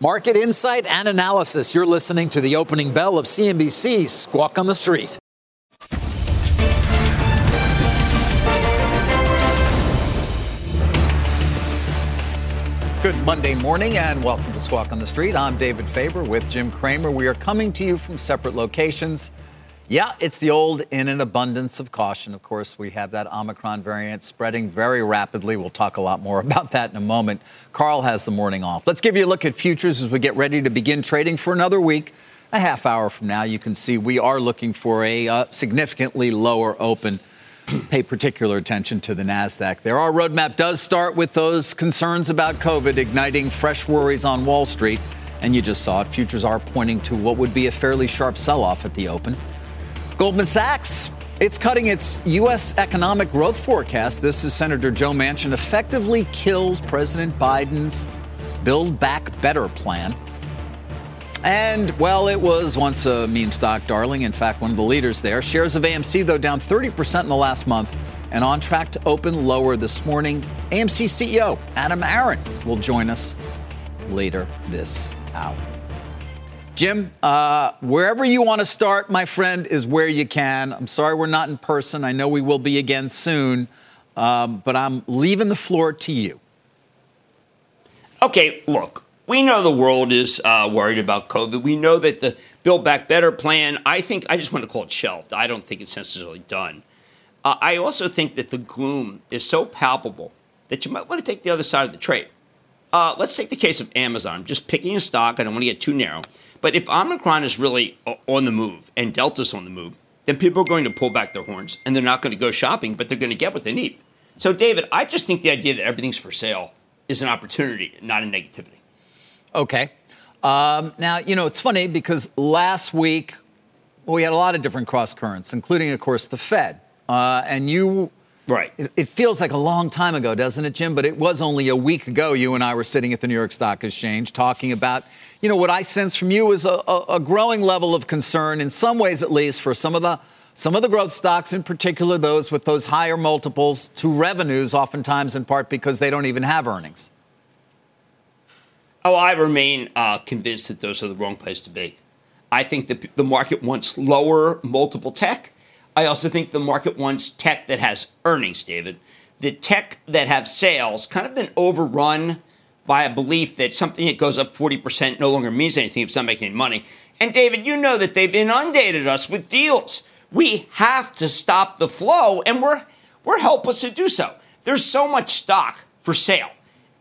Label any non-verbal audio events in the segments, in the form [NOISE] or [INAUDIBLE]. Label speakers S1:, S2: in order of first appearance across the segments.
S1: Market insight and analysis. You're listening to the opening bell of CNBC Squawk on the Street. Good Monday morning and welcome to Squawk on the Street. I'm David Faber with Jim Cramer. We are coming to you from separate locations. Yeah, it's the old in an abundance of caution. Of course, we have that Omicron variant spreading very rapidly. We'll talk a lot more [LAUGHS] about that in a moment. Carl has the morning off. Let's give you a look at futures as we get ready to begin trading for another week. A half hour from now, you can see we are looking for a uh, significantly lower open. [CLEARS THROAT] Pay particular attention to the NASDAQ there. Our roadmap does start with those concerns about COVID igniting fresh worries on Wall Street. And you just saw it. Futures are pointing to what would be a fairly sharp sell off at the open. Goldman Sachs, it's cutting its U.S. economic growth forecast. This is Senator Joe Manchin effectively kills President Biden's Build Back Better plan. And, well, it was once a meme stock darling. In fact, one of the leaders there. Shares of AMC, though, down 30% in the last month and on track to open lower this morning. AMC CEO Adam Aron will join us later this hour. Jim, uh, wherever you want to start, my friend, is where you can. I'm sorry we're not in person. I know we will be again soon, um, but I'm leaving the floor to you.
S2: Okay, look, we know the world is uh, worried about COVID. We know that the Build Back Better plan, I think, I just want to call it shelved. I don't think it's necessarily done. Uh, I also think that the gloom is so palpable that you might want to take the other side of the trade. Uh, let's take the case of Amazon. I'm just picking a stock. I don't want to get too narrow. But if Omicron is really on the move and Delta's on the move, then people are going to pull back their horns and they're not going to go shopping, but they're going to get what they need. So, David, I just think the idea that everything's for sale is an opportunity, not a negativity.
S1: Okay. Um, now, you know, it's funny because last week we had a lot of different cross currents, including, of course, the Fed. Uh, and you
S2: Right.
S1: It, it, feels like a long time ago, doesn't it, Jim? But it was only a week ago you and I were sitting at the New York Stock Exchange talking about, you know, what I sense from you is a, a, growing level of concern, in some ways at least, for some of the some of the growth stocks, in particular those with those higher multiples to revenues, oftentimes in part because they don't even have earnings.
S2: Oh, I remain uh, convinced that those are the wrong place to be. I think the, the market wants lower multiple tech I also think the market wants tech that has earnings, David. The tech that have sales kind of been overrun by a belief that something that goes up 40% no longer means anything if it's not making money. And David, you know that they've inundated us with deals. We have to stop the flow, and we're we're helpless to do so. There's so much stock for sale.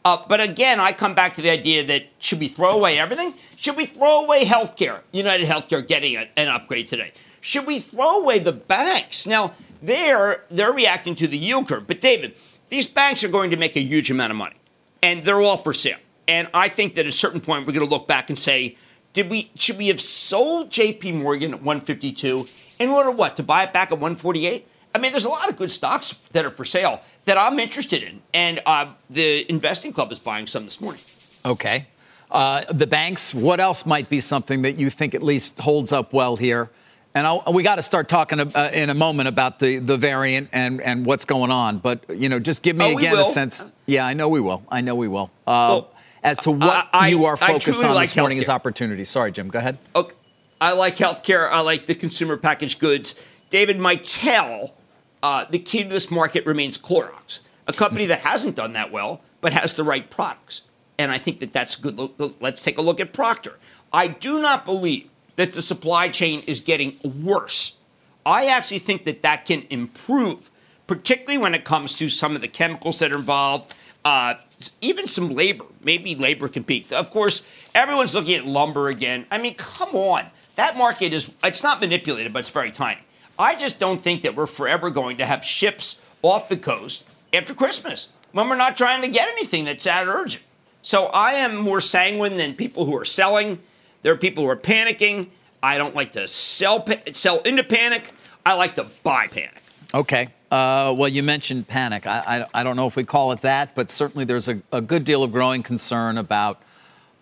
S2: Uh, but again, I come back to the idea that should we throw away everything? Should we throw away healthcare? United Healthcare getting a, an upgrade today. Should we throw away the banks? Now, they're, they're reacting to the yield curve. But, David, these banks are going to make a huge amount of money, and they're all for sale. And I think that at a certain point, we're going to look back and say, did we should we have sold JP Morgan at 152 in order what to buy it back at 148? I mean, there's a lot of good stocks that are for sale that I'm interested in, and uh, the investing club is buying some this morning.
S1: Okay, uh, the banks. What else might be something that you think at least holds up well here? And I'll, we got to start talking uh, in a moment about the, the variant and, and what's going on. But, you know, just give me
S2: oh,
S1: again a sense. Yeah, I know we will. I know we will. Uh, well, as to what I, you are focused on like this morning is opportunities. Sorry, Jim. Go ahead.
S2: Okay. I like healthcare. I like the consumer packaged goods. David might tell uh, the key to this market remains Clorox, a company that hasn't done that well, but has the right products. And I think that that's good. Let's take a look at Procter. I do not believe that the supply chain is getting worse. I actually think that that can improve, particularly when it comes to some of the chemicals that are involved, uh, even some labor. Maybe labor can peak. Of course, everyone's looking at lumber again. I mean, come on. That market is, it's not manipulated, but it's very tiny. I just don't think that we're forever going to have ships off the coast after Christmas when we're not trying to get anything that's that urgent. So I am more sanguine than people who are selling. There are people who are panicking. I don't like to sell sell into panic. I like to buy panic.
S1: Okay. Uh, well, you mentioned panic. I, I, I, don't know if we call it that, but certainly there's a, a good deal of growing concern about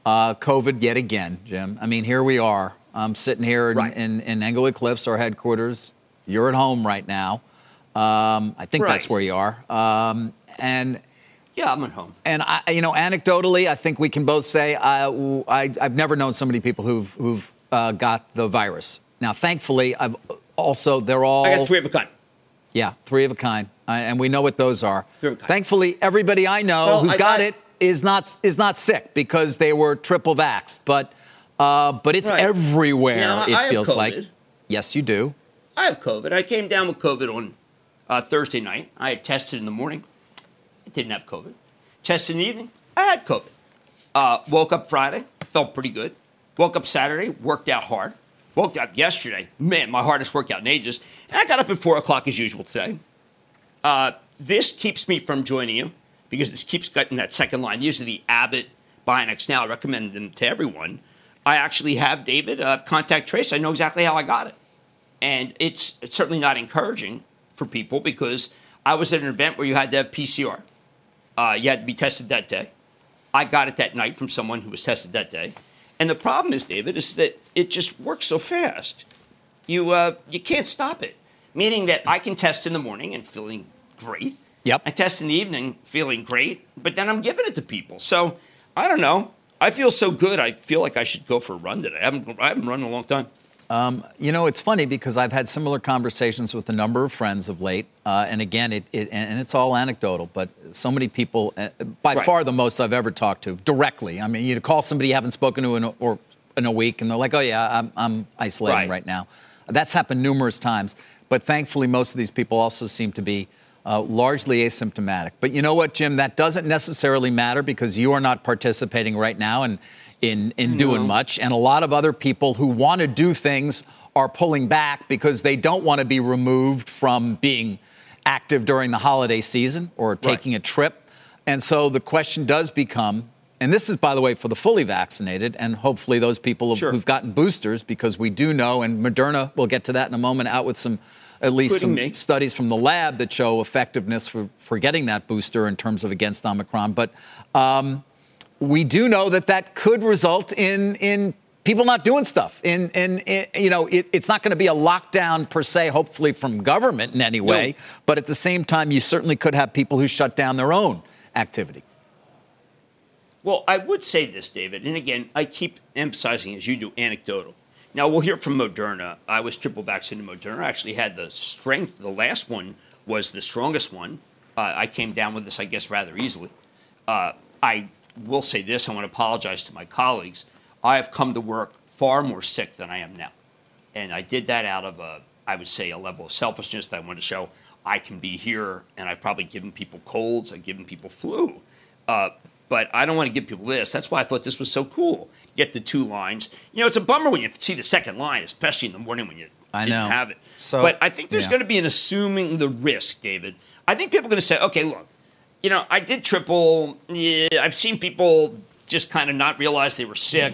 S1: uh, COVID yet again, Jim. I mean, here we are. I'm sitting here in,
S2: right.
S1: in, in Englewood Cliffs, our headquarters. You're at home right now. Um, I think
S2: right.
S1: that's where you are. Um, and
S2: yeah, I'm at home.
S1: And I, you know, anecdotally, I think we can both say I, I, have never known so many people who've, who've uh, got the virus. Now, thankfully, I've also they're all.
S2: I got three of a kind.
S1: Yeah, three of a kind, uh, and we know what those are.
S2: Three of a kind.
S1: Thankfully, everybody I know
S2: well,
S1: who's
S2: I,
S1: got
S2: I,
S1: it is not is not sick because they were triple vaxxed. But uh, but it's
S2: right.
S1: everywhere. It
S2: I
S1: feels
S2: have
S1: like. Yes, you do.
S2: I have COVID. I came down with COVID on uh, Thursday night. I had tested in the morning. I didn't have COVID. Tested in the evening. I had COVID. Uh, woke up Friday. Felt pretty good. Woke up Saturday. Worked out hard. Woke up yesterday. Man, my hardest workout in ages. I got up at 4 o'clock as usual today. Uh, this keeps me from joining you because this keeps getting that second line. These are the Abbott BinaxNOW. I recommend them to everyone. I actually have David I've uh, contact trace. I know exactly how I got it, and it's, it's certainly not encouraging for people because I was at an event where you had to have PCR. Uh, you had to be tested that day. I got it that night from someone who was tested that day. And the problem is, David, is that it just works so fast. You uh, you can't stop it. Meaning that I can test in the morning and feeling great.
S1: Yep.
S2: I test in the evening feeling great, but then I'm giving it to people. So I don't know. I feel so good. I feel like I should go for a run today. I haven't I haven't run in a long time.
S1: Um, you know, it's funny because I've had similar conversations with a number of friends of late, uh, and again, it, it, and it's all anecdotal, but so many people, uh, by
S2: right.
S1: far the most I've ever talked to directly. I mean, you call somebody you haven't spoken to in a, or in a week, and they're like, "Oh yeah, I'm, I'm isolating
S2: right.
S1: right. now." That's happened numerous times, but thankfully, most of these people also seem to be. Uh, largely asymptomatic. But you know what, Jim? That doesn't necessarily matter because you are not participating right now, and in, in doing much. And a lot of other people who want to do things are pulling back because they don't want to be removed from being active during the holiday season or taking
S2: right.
S1: a trip. And so the question does become, and this is, by the way, for the fully vaccinated and hopefully those people
S2: sure.
S1: who've gotten boosters, because we do know, and Moderna, we'll get to that in a moment, out with some at least
S2: Including
S1: some
S2: me.
S1: studies from the lab that show effectiveness for, for getting that booster in terms of against Omicron. But um, we do know that that could result in in people not doing stuff. In in, in you know, it, it's not going to be a lockdown per se, hopefully from government in any way.
S2: No.
S1: But at the same time, you certainly could have people who shut down their own activity.
S2: Well, I would say this, David, and again, I keep emphasizing as you do anecdotal. Now we'll hear from Moderna. I was triple vaccinated Moderna. I actually had the strength. The last one was the strongest one. Uh, I came down with this, I guess, rather easily. Uh, I will say this. I want to apologize to my colleagues. I have come to work far more sick than I am now, and I did that out of a, I would say, a level of selfishness that I wanted to show I can be here, and I've probably given people colds. I've given people flu. Uh, but I don't want to give people this. That's why I thought this was so cool. Get the two lines. You know, it's a bummer when you see the second line, especially in the morning when you
S1: I
S2: didn't
S1: know.
S2: have it.
S1: So-
S2: but I think there's
S1: yeah.
S2: going to be an assuming the risk, David. I think people are going to say, okay, look, you know, I did triple. Yeah, I've seen people just kind of not realize they were sick.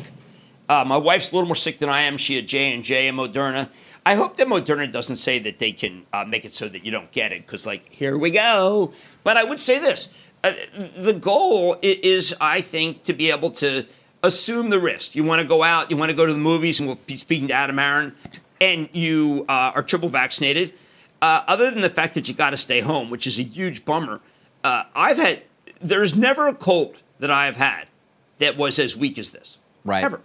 S2: Uh, my wife's a little more sick than I am. She had J and J and Moderna. I hope that Moderna doesn't say that they can uh, make it so that you don't get it, because like here we go. But I would say this: uh, the goal is, I think, to be able to assume the risk. You want to go out, you want to go to the movies, and we'll be speaking to Adam Aron, and you uh, are triple vaccinated. Uh, other than the fact that you got to stay home, which is a huge bummer, uh, I've had. There's never a cold that I have had that was as weak as this.
S1: Right.
S2: Ever.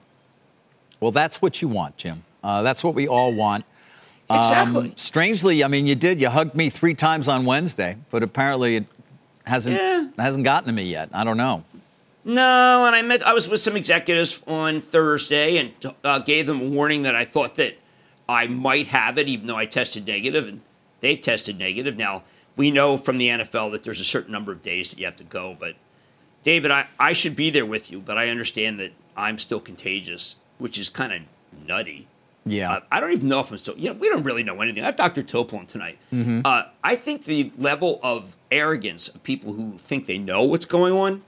S1: Well, that's what you want, Jim. Uh, that's what we all want.
S2: Exactly.
S1: Um, strangely, I mean, you did. You hugged me three times on Wednesday, but apparently it hasn't
S2: Yeah.
S1: hasn't gotten to me yet. I don't know.
S2: No, and I met. I was with some executives on Thursday and uh, gave them a warning that I thought that I might have it, even though I tested negative, and they've tested negative. Now we know from the NFL that there's a certain number of days that you have to go. But David, I, I should be there with you, but I understand that I'm still contagious, which is kind of nutty.
S1: Yeah.
S2: Uh, I don't even know if I'm still. You know, we don't really know anything. I have Dr. Topol tonight. Uh, I think the level of arrogance of people who think they know what's going on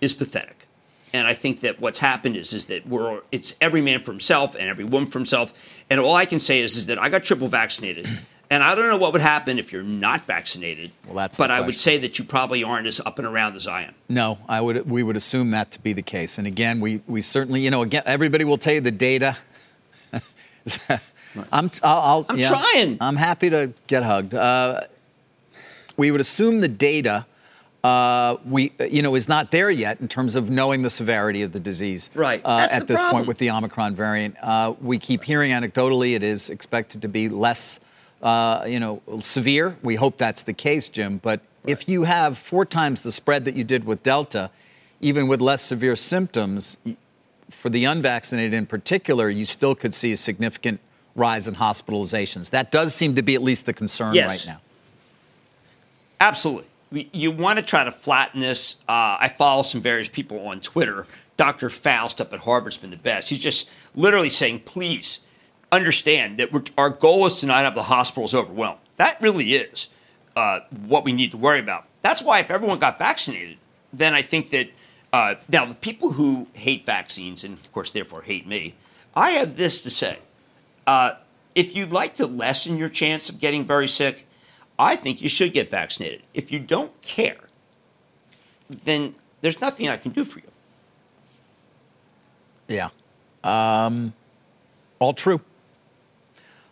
S2: is pathetic. And I think that what's happened is is that we're it's every man for himself and every woman for himself. And all I can say is is that I got triple vaccinated. And I don't know what would happen if you're not vaccinated.
S1: Well, that's
S2: but I would say that you probably aren't as up and around as I am.
S1: No, I would. We would assume that to be the case. And again, we we certainly, you know, again, everybody will tell you the data. [LAUGHS] I'm I'll, I'll,
S2: I'm
S1: yeah,
S2: trying.
S1: I'm happy to get hugged. Uh, we would assume the data. Uh, we, you know, is not there yet in terms of knowing the severity of the disease.
S2: Right.
S1: Uh, at this
S2: problem.
S1: point with the Omicron variant, uh, we keep hearing anecdotally it is expected to be less, uh, you know, severe. We hope that's the case, Jim. But if you have four times the spread that you did with Delta, even with less severe symptoms, for the unvaccinated in particular, you still could see a significant rise in hospitalizations. That does seem to be at least the concern
S2: Yes.
S1: right now.
S2: Absolutely. You want to try to flatten this. Uh, I follow some various people on Twitter. Dr. Faust up at Harvard's been the best. He's just literally saying, please understand that our goal is to not have the hospitals overwhelmed. That really is uh, what we need to worry about. That's why if everyone got vaccinated, then I think that uh, now the people who hate vaccines and of course therefore hate me, I have this to say. Uh, if you'd like to lessen your chance of getting very sick, I think you should get vaccinated. If you don't care, then there's nothing I can do for you.
S1: Yeah. Um, all true.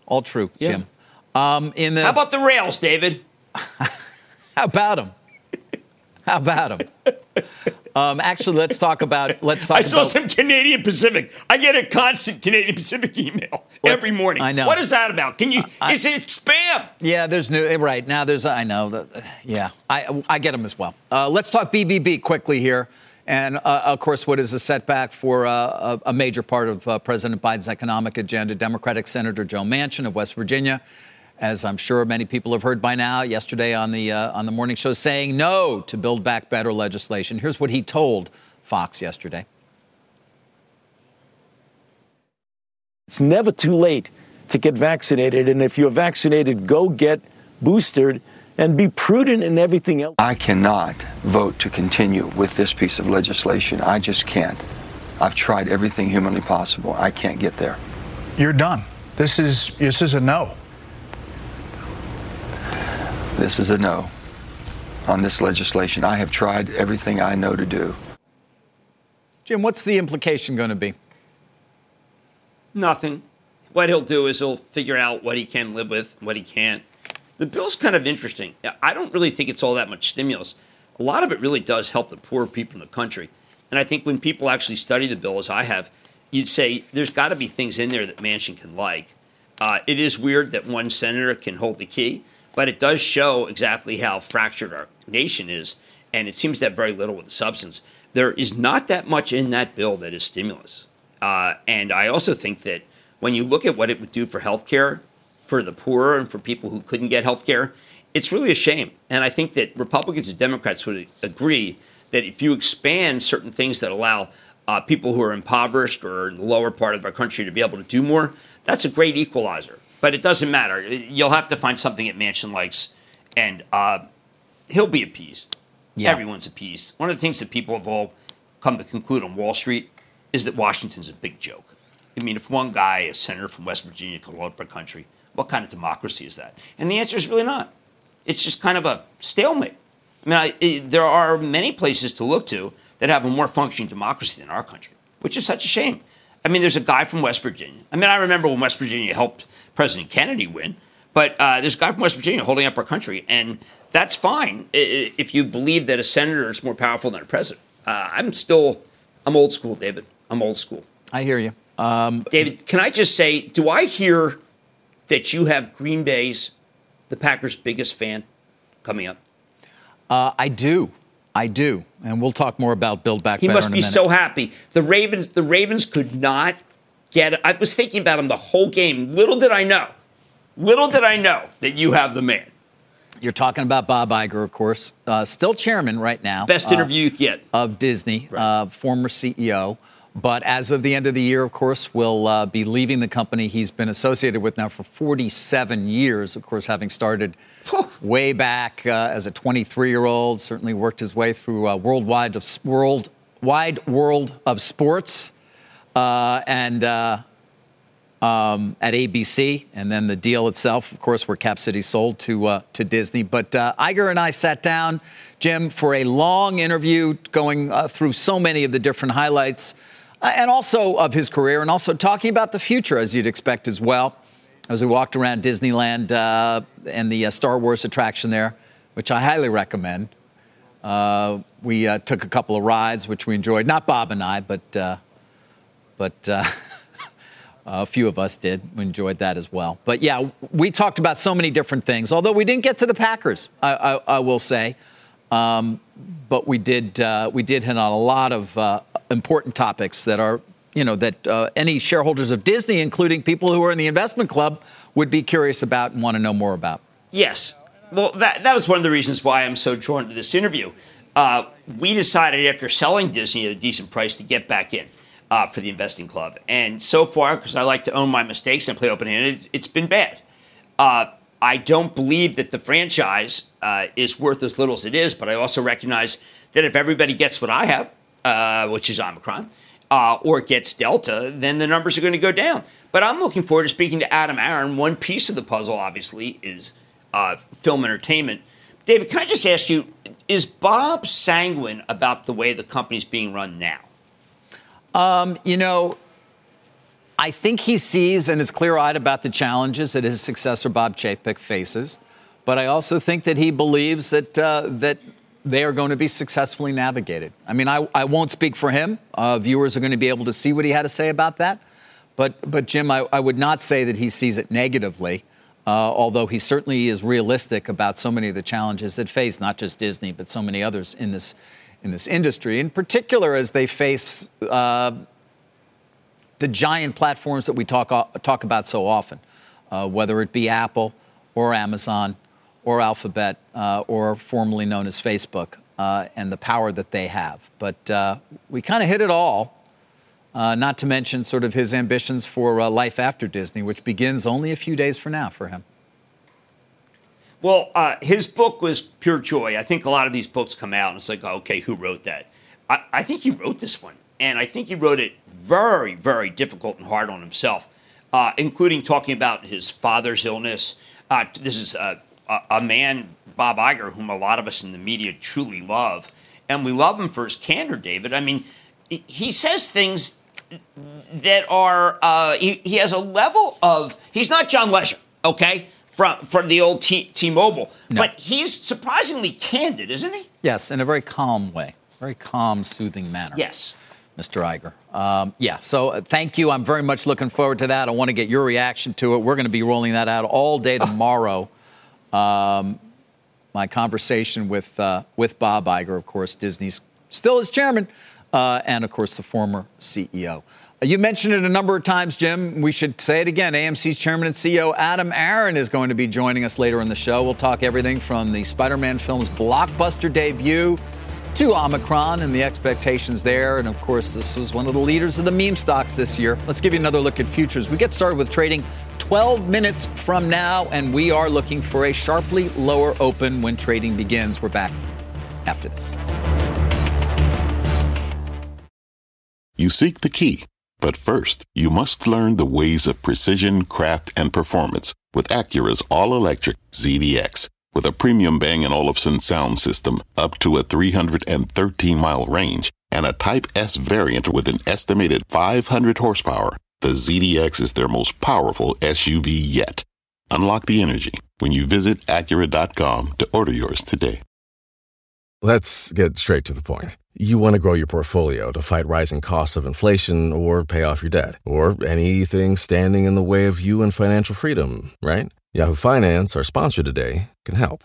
S1: All true,
S2: Yeah.
S1: Jim. Um, in the
S2: How about the rails, David? [LAUGHS]
S1: How about them? How about them? Um, actually, let's talk about let's talk
S2: I saw
S1: about
S2: some Canadian Pacific. I get a constant Canadian Pacific email every morning.
S1: I know.
S2: What is that about? Can you?
S1: I-
S2: is it spam?
S1: Yeah, there's new eh, right now. There's I know. Yeah, I I get them as well. Uh, let's talk BBB quickly here, and uh, of course, what is a setback for uh, a, major part of uh, President Biden's economic agenda? Democratic Senator Joe Manchin of West Virginia, as I'm sure many people have heard by now, yesterday on the uh, on the morning show, saying no to Build Back Better legislation. Here's what he told Fox yesterday.
S3: It's never too late to get vaccinated. And if you're vaccinated, go get boosted and be prudent in everything else.
S4: I cannot vote to continue with this piece of legislation. I just can't. I've tried everything humanly possible. I can't get there.
S5: You're done. This is this is a no.
S4: This is a no on this legislation. I have tried everything I know to do.
S1: Jim, what's the implication going to be?
S2: Nothing. What he'll do is he'll figure out what he can live with, what he can't. The bill's kind of interesting. I don't really think it's all that much stimulus. A lot of it really does help the poor people in the country. And I think when people actually study the bill, as I have, you'd say there's got to be things in there that Manchin can like. Uh, it is weird that one senator can hold the key, but it does show exactly how fractured our nation is. And it seems to have very little with the substance. There is not that much in that bill that is stimulus. Uh, and I also think that when you look at what it would do for healthcare, for the poor, and for people who couldn't get healthcare, it's really a shame. And I think that Republicans and Democrats would agree that if you expand certain things that allow uh, people who are impoverished or in the lower part of our country to be able to do more, that's a great equalizer. But it doesn't matter. You'll have to find something that Manchin likes, and uh, he'll be appeased.
S1: Yeah.
S2: Everyone's appeased. One of the things that people have all come to conclude on Wall Street is that Washington's a big joke. I mean, if one guy, a senator from West Virginia, could load up our country, what kind of democracy is that? And the answer is really not. It's just kind of a stalemate. I mean, I, it, there are many places to look to that have a more functioning democracy than our country, which is such a shame. I mean, there's a guy from West Virginia. I mean, I remember when West Virginia helped President Kennedy win, but uh, there's a guy from West Virginia holding up our country, and that's fine if you believe that a senator is more powerful than a president. Uh, I'm still, I'm old school, David. I'm old school.
S1: I hear you. Um,
S2: David, can I just say, do I hear that you have Green Bay's, the Packers' biggest fan coming up?
S1: uh, I do. I do. And we'll talk more about Build Back
S2: He must be so happy. The Ravens, the Ravens could not get it. I was thinking about him the whole game. Little did I know, little did I know that you have the man.
S1: You're talking about Bob Iger, of course, uh, still chairman right now.
S2: Best
S1: uh,
S2: interview you get.
S1: of Disney, uh, former CEO. But as of the end of the year, of course, will uh, be leaving the company he's been associated with now for 47 years. Of course, having started way back uh, as a 23 year old, certainly worked his way through uh, worldwide of worldwide wide world of sports uh, and uh, um, at ABC, and then the deal itself, of course, where Cap City sold to uh, to Disney. But uh, Iger and I sat down, Jim, for a long interview, going uh, through so many of the different highlights, uh, and also of his career, and also talking about the future, as you'd expect as well. As we walked around Disneyland uh, and the uh, Star Wars attraction there, which I highly recommend. we took a couple of rides, which we enjoyed. Not Bob and I, but but. Uh, [LAUGHS] a few of us did. We enjoyed that as well. But yeah, we talked about so many different things. Although we didn't get to the Packers, I, I, I will say, um, but we did. Uh, we did hit on a lot of uh, important topics that are, you know, that uh, any shareholders of Disney, including people who are in the investment club, would be curious about and want to know more about.
S2: Yes. Well, that that was one of the reasons why I'm so drawn to this interview. Uh, we decided after selling Disney at a decent price to get back in uh, for the investing club. And so far, because I like to own my mistakes and play open handed, it's, it's been bad. Uh, I don't believe that the franchise uh, is worth as little as it is, but I also recognize that if everybody gets what I have, uh, which is Omicron, uh, or gets Delta, then the numbers are going to go down. But I'm looking forward to speaking to Adam Aron. One piece of the puzzle, obviously, is uh, film entertainment. David, can I just ask you, is Bob sanguine about the way the company's being run now?
S1: Um, you know, I think he sees and is clear eyed about the challenges that his successor, Bob Chapek, faces. But I also think that he believes that, uh, that they are going to be successfully navigated. I mean, I, I won't speak for him. Uh, viewers are going to be able to see what he had to say about that. But, but Jim, I, I would not say that he sees it negatively, uh, although he certainly is realistic about so many of the challenges that face not just Disney, but so many others in this, in this industry, in particular as they face uh, the giant platforms that we talk, uh, talk about so often, uh, whether it be Apple or Amazon or Alphabet uh, or formerly known as Facebook, uh, and the power that they have. But uh, we kind of hit it all. not to mention sort of his ambitions for life after Disney, which begins only a few days from now for him.
S2: Well, uh, his book was pure joy. I think a lot of these books come out and it's like, okay, who wrote that? I, I think he wrote this one. And I think he wrote it very, very difficult and hard on himself, uh, including talking about his father's illness. Uh, this is a, man, Bob Iger, whom a lot of us in the media truly love. And we love him for his candor, David. I mean, he says things that are, uh, he, he has a level of, he's not John Legere, okay? from from the old T- T-Mobile. No. But he's surprisingly candid, isn't he?
S1: Yes, in a very calm way, very calm, soothing manner.
S2: Yes.
S1: Mr. Iger. Um, yeah, so uh, thank you. I'm very much looking forward to that. I want to get your reaction to it. We're going to be rolling that out all day [LAUGHS] tomorrow. Um, my conversation with uh, with Bob Iger, of course, Disney's still his chairman, uh, and of course the former CEO. You mentioned it a number of times, Jim. We should say it again. AMC's chairman and CEO Adam Aron is going to be joining us later in the show. We'll talk everything from the Spider Man film's blockbuster debut to Omicron and the expectations there. And of course, this was one of the leaders of the meme stocks this year. Let's give you another look at futures. We get started with trading 12 minutes from now, and we are looking for a sharply lower open when trading begins. We're back after this.
S6: You seek the key. But first, you must learn the ways of precision, craft, and performance with Acura's all-electric ZDX. With a premium Bang & Olufsen sound system up to a 313-mile range and a Type S variant with an estimated 500 horsepower, the ZDX is their most powerful SUV yet. Unlock the energy when you visit Acura.com to order yours today.
S7: Let's get straight to the point. You want to grow your portfolio to fight rising costs of inflation or pay off your debt, or anything standing in the way of you and financial freedom, right? Yahoo Finance, our sponsor today, can help.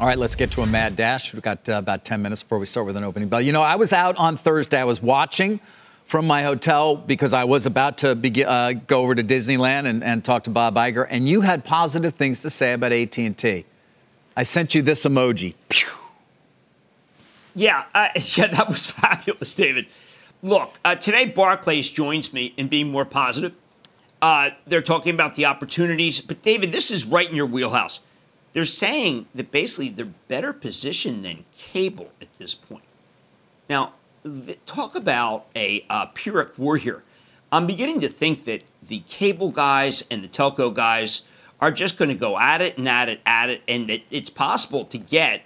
S1: All right, let's get to a mad dash. We've got uh, about 10 minutes before we start with an opening bell. You know, I was out on Thursday. I was watching from my hotel because I was about to begin, uh, go over to Disneyland and, and talk to Bob Iger, and you had positive things to say about AT&T. I sent you this emoji. Pew.
S2: Yeah, uh, [LAUGHS] yeah, that was [LAUGHS] fabulous, David. Look, uh, today Barclays joins me in being more positive. Uh, they're talking about the opportunities, but David, this is right in your wheelhouse. They're saying that basically they're better positioned than cable at this point. Now, talk about a uh, Pyrrhic war here. I'm beginning to think that the cable guys and the telco guys are just going to go at it and at it, at it, and that it's possible to get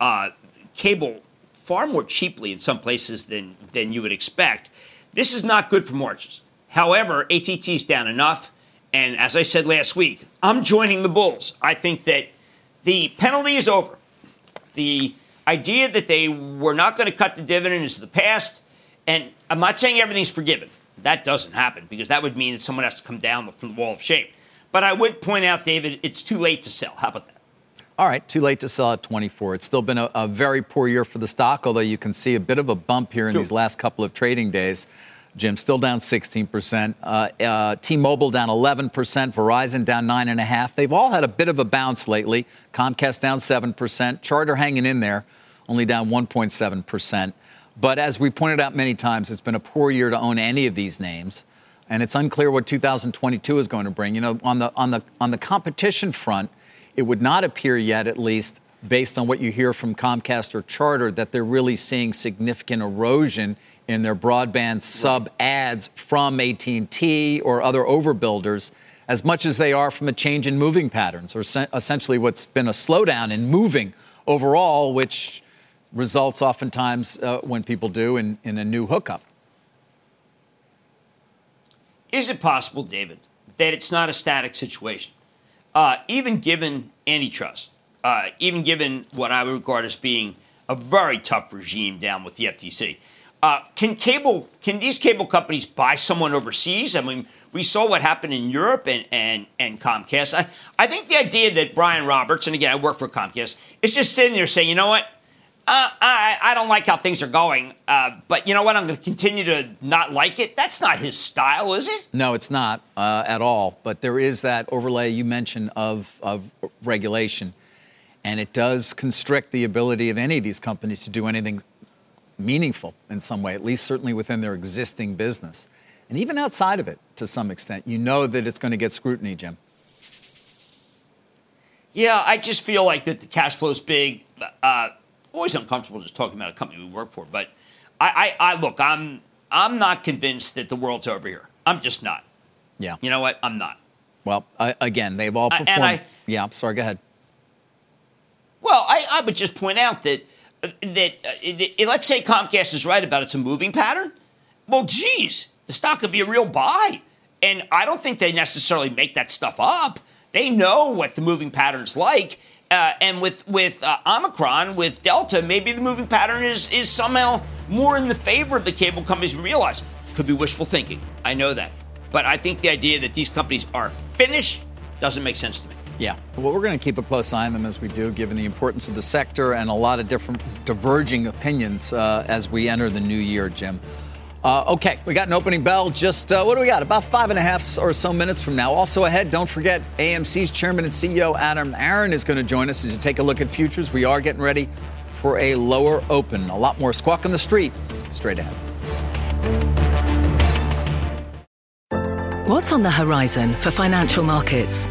S2: uh, cable far more cheaply in some places than than you would expect. This is not good for margins. However, ATT's down enough, and as I said last week, I'm joining the Bulls. I think that the penalty is over. The idea that they were not going to cut the dividend is the past, and I'm not saying everything's forgiven. That doesn't happen because that would mean that someone has to come down from the wall of shame. But I would point out, David, it's too late to sell. How about that?
S1: All right, too late to sell at 24. It's still been a, a very poor year for the stock, although you can see a bit of a bump here in these last couple of trading days. Jim, still down 16%. Uh, uh, T-Mobile down 11%. Verizon down 9.5. They've all had a bit of a bounce lately. Comcast down 7%. Charter hanging in there, only down 1.7%. But as we pointed out many times, it's been a poor year to own any of these names, and it's unclear what 2022 is going to bring. You know, on the on the on the competition front, it would not appear yet, at least based on what you hear from Comcast or Charter, that they're really seeing significant erosion in their broadband sub adds from AT&T or other overbuilders as much as they are from a change in moving patterns or essentially what's been a slowdown in moving overall which results oftentimes uh, when people do in, in a new hookup.
S2: Is it possible david that it's not a static situation? Uh, even given antitrust uh, even given what i would regard as being a very tough regime down with the ftc uh, can cable can these cable companies buy someone overseas? I mean, we saw what happened in Europe and and, and Comcast. I, I think the idea that Brian Roberts, and again, I work for Comcast, is just sitting there saying, you know what, uh, I, I don't like how things are going, uh, but you know what? I'm going to continue to not like it. That's not his style, is it?
S1: No, it's not uh, at all. But there is that overlay you mentioned of, of regulation, and it does constrict the ability of any of these companies to do anything meaningful in some way, at least certainly within their existing business. And even outside of it, to some extent, you know that it's going to get scrutiny, Jim.
S2: Yeah, I just feel like that the cash flow is big. Uh, always uncomfortable just talking about a company we work for, but I, I, I look, I'm, I'm not convinced that the world's over here. I'm just not.
S1: Yeah.
S2: You know what? I'm not.
S1: Well, I, again, they've all performed. I, I, yeah, sorry, go ahead.
S2: Well, I, I would just point out that that uh, let's say Comcast is right about it's a moving pattern. Well, geez, the stock could be a real buy. And I don't think they necessarily make that stuff up. They know what the moving pattern's like. Uh, and with with uh, Omicron, with Delta, maybe the moving pattern is is somehow more in the favor of the cable companies we realize. Could be wishful thinking. I know that. But I think the idea that these companies are finished doesn't make sense to me.
S1: Yeah. Well, we're going to keep a close eye on them as we do, given the importance of the sector and a lot of different diverging opinions uh, as we enter the new year, Jim. Uh, okay, we got an opening bell. Just uh, what do we got? About five and a half or so minutes from now. Also ahead, don't forget AMC's chairman and CEO Adam Aron is going to join us as you take a look at futures. We are getting ready for a lower open. A lot more squawk on the street straight ahead.
S8: What's on the horizon for financial markets?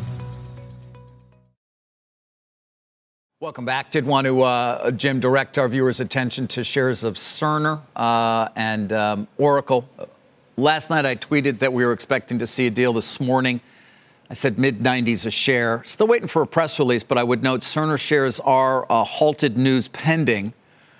S1: Welcome back. Did want to, uh, Jim, direct our viewers' attention to shares of Cerner uh, and um, Oracle. Last night I tweeted that we were expecting to see a deal this morning. I said mid 90s a share. Still waiting for a press release, but I would note Cerner shares are uh, halted news pending.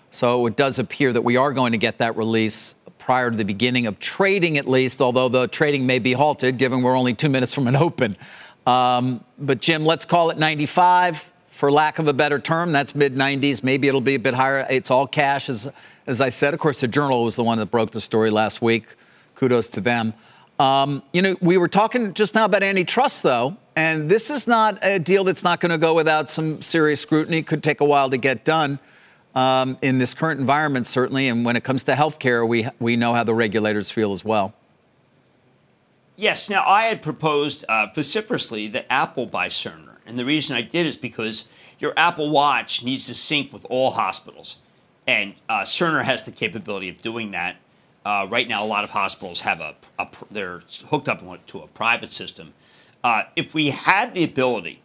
S1: So it does appear that we are going to get that release prior to the beginning of trading, at least, although the trading may be halted given we're only two minutes from an open. Um, but Jim, let's call it 95 for lack of a better term. That's mid 90s. Maybe it'll be a bit higher. It's all cash, as, as I said. Of course, the Journal was the one that broke the story last week. Kudos to them. Um, you know, we were talking just now about antitrust, though, and this is not a deal that's not going to go without some serious scrutiny. Could take a while to get done um, in this current environment, certainly. And when it comes to healthcare, we we know how the regulators feel as well.
S2: Yes. Now, I had proposed uh, vociferously that Apple buy Cerner. And the reason I did is because your Apple Watch needs to sync with all hospitals. And uh, Cerner has the capability of doing that. Uh, right now, a lot of hospitals have a, a they're hooked up to a private system. Uh, if we had the ability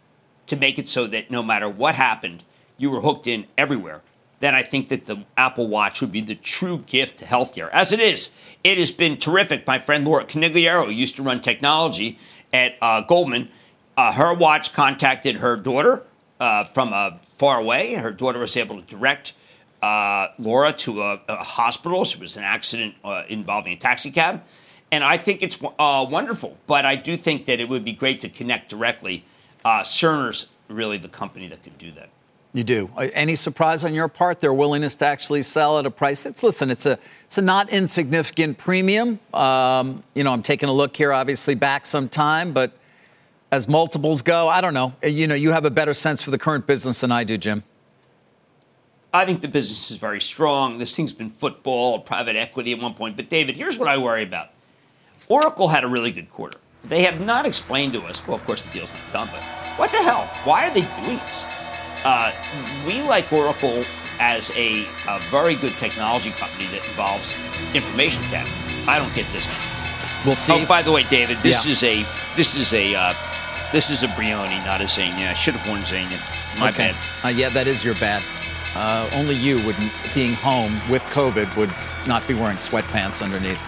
S2: to make it so that no matter what happened, you were hooked in everywhere, then I think that the Apple Watch would be the true gift to healthcare. As it is, it has been terrific. My friend Laura Conigliaro used to run technology at uh, Goldman uh, her watch contacted her daughter uh, from uh, far away. Her daughter was able to direct uh, Laura to a, a, hospital. She was an accident uh, involving a taxi cab. And I think it's wonderful, but I do think that it would be great to connect directly. Cerner's really the company that could do that.
S1: You do. Any surprise on your part? Their willingness to actually sell at a price. It's listen. It's a it's a not insignificant premium. Um, you know, I'm taking a look here. Obviously, back some time, but as multiples go? I don't know. You know, you have a better sense for the current business than I do, Jim.
S2: I think the business is very strong. This thing's been football, private equity at one point. But, David, here's what I worry about Oracle had a really good quarter. They have not explained to us, well, of course, the deal's not done, but what the hell? Why are they doing this? Uh, we like Oracle as a, a, very good technology company that involves information tech. I don't get this one.
S1: We'll see.
S2: Oh, by the way, David, this yeah. is a this is a uh, this is a Brioni, not a Zegna. I should have worn Zegna. My okay. bad.
S1: Uh, yeah, that is your bad. Uh, only you would, being home with COVID, would not be wearing sweatpants underneath.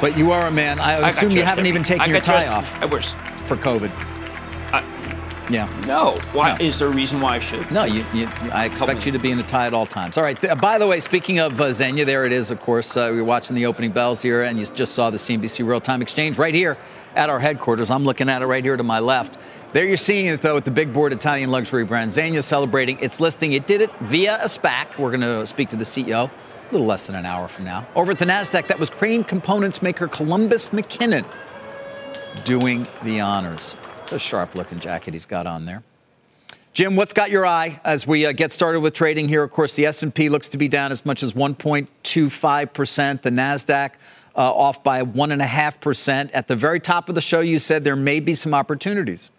S1: But you are a man. I, I assume you haven't even taken your tie off.
S2: I wish.
S1: For COVID. Yeah.
S2: No. Why? No. Is there a reason why I should?
S1: No. You, you, I expect you to be in a tie at all times. All right. Th- by the way, speaking of uh, there it is. Of course, uh, we were watching the opening bells here, and you just saw the CNBC Real Time Exchange right here at our headquarters. I'm looking at it right here to my left. There you're seeing it, though, with the big board Italian luxury brand. Zegna celebrating its listing. It did it via a SPAC. We're going to speak to the CEO a little less than an hour from now. Over at the NASDAQ, that was crane components maker Columbus McKinnon doing the honors. It's a sharp looking jacket he's got on there. Jim, what's got your eye as we uh, get started with trading here? Of course, the S&P looks to be down as much as 1.25 percent. The Nasdaq uh, off by 1.5%. At the very top of the show, you said there may be some opportunities.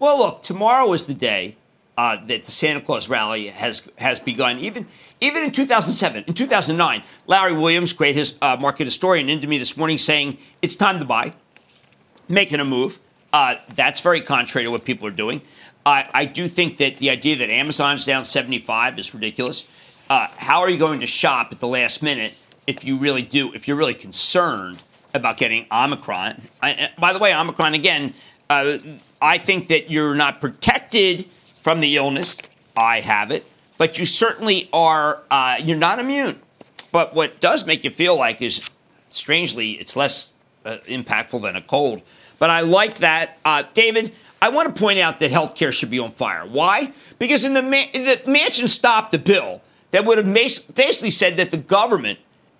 S2: Well, look, tomorrow is the day uh, that the Santa Claus rally has has begun. Even even in 2007, in 2009, Larry Williams, great his, uh, market historian, into me this morning saying it's time to buy, making a move. Uh, that's very contrary to what people are doing. I, I do think that the idea that Amazon's down 75 is ridiculous. Uh, how are you going to shop at the last minute if you really do, if you're really concerned about getting Omicron. I, by the way, Omicron, again, uh, I think that you're not protected from the illness. I have it. But you certainly are, uh, you're not immune. But what does make you feel like is, strangely, it's less uh, impactful than a cold. But I like that. Uh, David, I want to point out that healthcare should be on fire. Why? Because in the, the Manchin stopped the bill that would have basically said that the government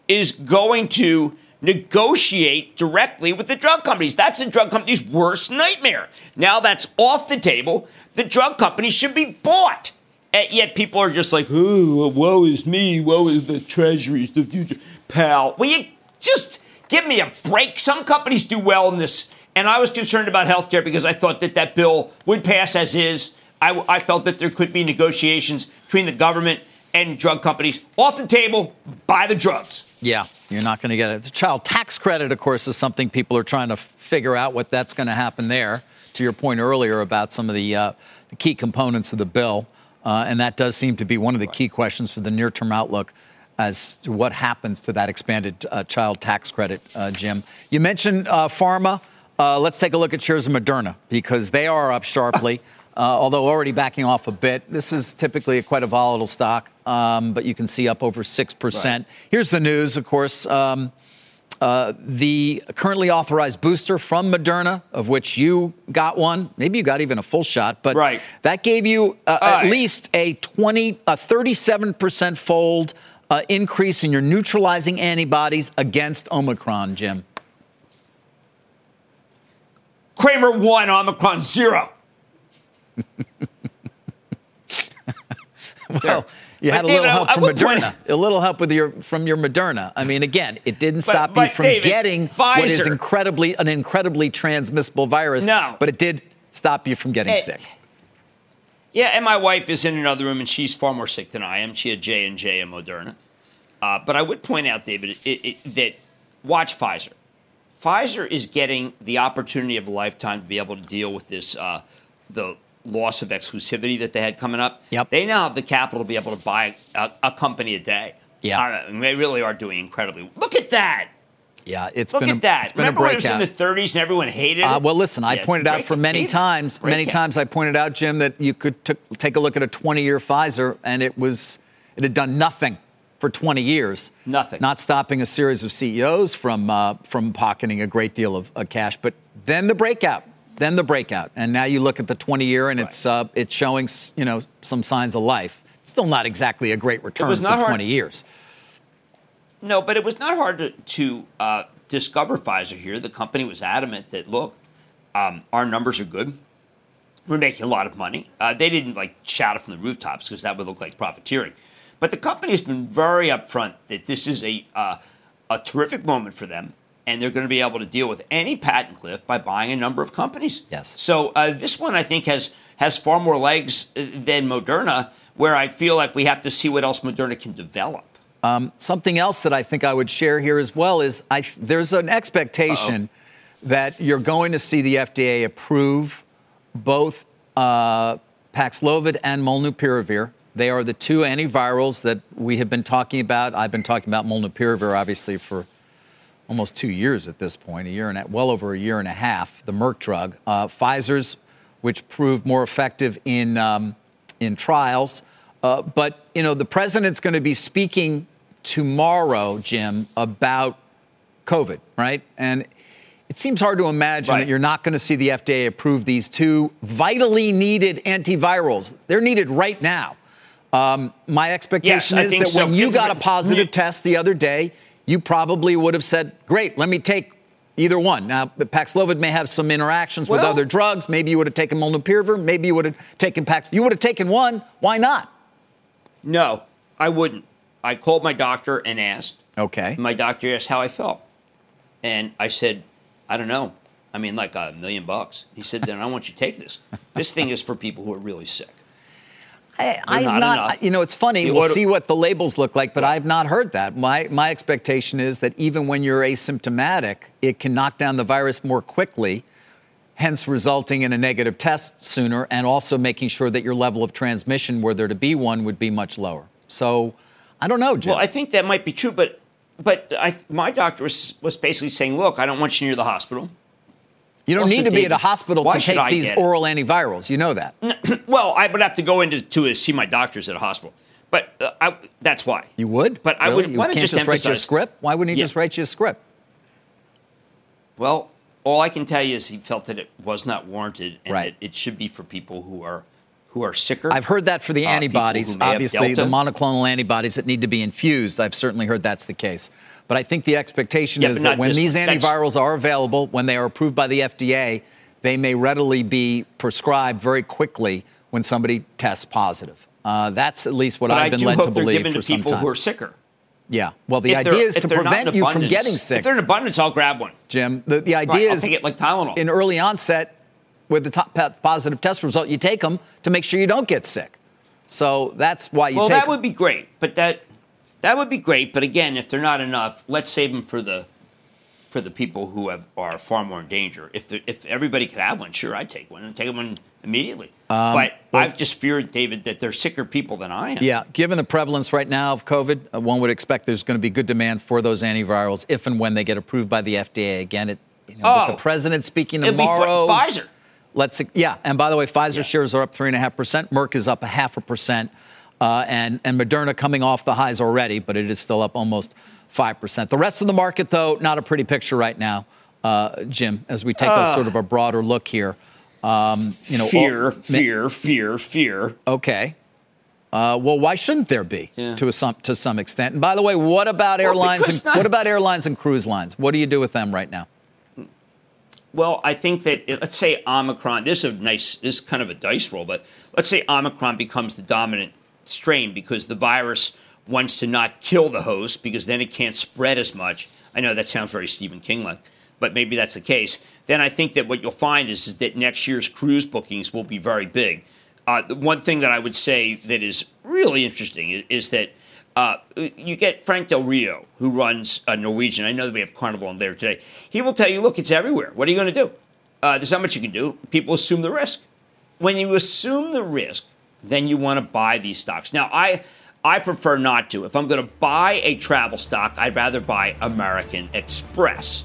S2: is going to negotiate directly with the drug companies. That's the drug company's worst nightmare. Now that's off the table. The drug companies should be bought. And yet people are just like, "Ooh, woe is me, woe is the treasuries, the future." Pal, will you just give me a break? Some companies do well in this, and I was concerned about healthcare because I thought that that bill would pass as is. I, I felt that there could be negotiations between the government and drug companies off the table. Buy the drugs.
S1: Yeah, you're not going to get it. The child tax credit, of course, is something people are trying to figure out what that's going to happen there. To your point earlier about some of the, uh, the key components of the bill, uh, and that does seem to be one of the key questions for the near-term outlook as to what happens to that expanded uh, child tax credit, uh, Jim. You mentioned uh, pharma. Uh, let's take a look at shares of Moderna because they are up sharply. [LAUGHS] Uh, although already backing off a bit. This is typically a quite a volatile stock, um, but you can see up over 6%. Right. Here's the news, of course. Um, uh, the currently authorized booster from Moderna, of which you got one, maybe you got even a full shot, but
S2: right.
S1: that gave you uh, at least a 20, a 37% fold uh, increase in your neutralizing antibodies against Omicron, Jim.
S2: Cramer one, Omicron zero. [LAUGHS]
S1: well, you had a little help from Moderna. A little help with your from your Moderna. I mean, again, it didn't stop but, you from David, getting
S2: Pfizer.
S1: what is incredibly an incredibly transmissible virus.
S2: No,
S1: but it did stop you from getting it, sick.
S2: Yeah, and my wife is in another room, and she's far more sick than I am. She had J and J and Moderna. Uh, but I would point out, David, it, it, that watch Pfizer. Pfizer is getting the opportunity of a lifetime to be able to deal with this uh, the loss of exclusivity that they had coming up.
S1: Yep.
S2: They now have the capital to be able to buy a, a company a day.
S1: Yeah.
S2: Uh, they really are doing incredibly. Look at that.
S1: Yeah, it's
S2: Look
S1: been
S2: at that.
S1: It's been
S2: Remember
S1: a
S2: when it was in the 30s and everyone hated it?
S1: Uh, well, listen, I pointed out for many times, many times I pointed out, Jim, that you could t- take a look at a 20-year Pfizer, and it was it had done nothing for 20 years.
S2: Nothing.
S1: Not stopping a series of CEOs from uh, from pocketing a great deal of uh, cash, but then the breakout then the breakout, and now you look at the 20 year, and right. it's uh, it's showing you know some signs of life. Still not exactly a great return for 20
S2: hard.
S1: years.
S2: No, but it was not hard to, to uh, discover Pfizer here. The company was adamant that look, um, our numbers are good. We're making a lot of money. Uh, they didn't like shout it from the rooftops because that would look like profiteering. But the company has been very upfront that this is a uh, a terrific moment for them and they're going to be able to deal with any patent cliff by buying a number of companies.
S1: Yes.
S2: So uh, this one, I think, has has far more legs uh, than Moderna, where I feel like we have to see what else Moderna can develop.
S1: Um, something else that I think I would share here as well is I, there's an expectation Uh-oh. that you're going to see the FDA approve both uh, Paxlovid and Molnupiravir. They are the two antivirals that we have been talking about. I've been talking about Molnupiravir, obviously, for almost two years at this point, a year and a, well over a year and a half. The Merck drug, uh, Pfizer's, which proved more effective in um, in trials. Uh, but you know, the president's going to be speaking tomorrow, Jim, about COVID, right? And it seems hard to imagine right. that you're not going to see the FDA approve these two vitally needed antivirals. They're needed right now. Um, my expectation
S2: yes,
S1: is that
S2: so.
S1: when you got a positive test the other day, you probably would have said, great, let me take either one. Now, Paxlovid may have some interactions well, with other drugs. Maybe you would have taken Molnupiravir. Maybe you would have taken Pax. You would have taken one. Why not?
S2: No, I wouldn't. I called my doctor and asked.
S1: Okay.
S2: My doctor asked how I felt. And I said, I don't know. I mean, like a million bucks. He said, then I want you to take this. This thing is for people who are really sick.
S1: I, I've not, not you know, it's funny. we'll see what the labels look like, but I've not heard that. My my expectation is that even when you're asymptomatic, it can knock down the virus more quickly, hence resulting in a negative test sooner, and also making sure that your level of transmission, were there to be one, would be much lower. So, I don't know, Jim.
S2: Well, I think that might be true, but but I, my doctor was was basically saying, look, I don't want you near the hospital.
S1: You don't need to be at a hospital to take these oral antivirals. You know that. [CLEARS THROAT]
S2: well, I would have to go into to see my doctors at a hospital. But uh, I, that's why.
S1: You would?
S2: But
S1: really?
S2: I would.
S1: You
S2: why
S1: can't
S2: just,
S1: just write you a script? Why wouldn't he yeah. just write you a script?
S2: Well, all I can tell you is he felt that it was not warranted and
S1: right.
S2: that it should be for people who are who are sicker.
S1: I've heard that for the
S2: uh,
S1: antibodies, obviously the monoclonal antibodies that need to be infused. I've certainly heard that's the case. But I think the expectation
S2: yeah,
S1: is that when these antivirals are available, when they are approved by the FDA, they may readily be prescribed very quickly when somebody tests positive. Uh, that's at least what
S2: but
S1: I've been led to believe
S2: given
S1: for
S2: to
S1: some
S2: people
S1: time.
S2: who are sicker.
S1: yeah. Well, the
S2: If
S1: idea is to prevent you from getting sick.
S2: If they're in abundance, I'll grab one.
S1: Jim, the, the idea
S2: Right,
S1: is
S2: like Tylenol.
S1: in early onset with the top positive test result, you take them to make sure you don't get sick. So that's why you
S2: well,
S1: take
S2: that would be great, but that that would be great. But again, if they're not enough, let's save them for the for the people who have are far more in danger. If the, if everybody could have one, sure, I'd take one and take one immediately.
S1: Um,
S2: but
S1: well-
S2: I've just feared, David, that they're sicker people than I am.
S1: Yeah, given the prevalence right now of COVID, uh, one would expect there's going to be good demand for those antivirals if and when they get approved by the FDA. Again, it, you know,
S2: Oh.
S1: with the president speaking
S2: It'll be Pfi-
S1: tomorrow.
S2: Pfizer.
S1: Let's yeah, and by the way, Pfizer shares are up three and a half percent. Merck is up a half a percent, uh, and and Moderna coming off the highs already, but it is still up almost five percent. The rest of the market, though, not a pretty picture right now, uh, Jim. As we take a
S2: Ah.
S1: sort of a broader look here, um, you know, all-
S2: fear, fear, fear, fear.
S1: Okay. Uh, well, why shouldn't there be
S2: Yeah.
S1: to a some to some extent? And by the way, what about airlines?
S2: because
S1: and,
S2: not-
S1: what about airlines and cruise lines? What do you do with them right now?
S2: Well, I think that let's say Omicron. This is a nice. This is kind of a dice roll, but let's say Omicron becomes the dominant strain because the virus wants to not kill the host because then it can't spread as much. I know that sounds very Stephen King like, but maybe that's the case. Then I think that what you'll find is, is that next year's cruise bookings will be very big. Uh, one thing that I would say that is really interesting is, is that uh, you get Frank Del Rio, who runs uh, Norwegian. I know that we have Carnival on there today. He will tell you, look, it's everywhere. What are you going to do? Uh, there's not much you can do. People assume the risk. When you assume the risk, then you want to buy these stocks. Now, I I prefer not to. If I'm going to buy a travel stock, I'd rather buy American Express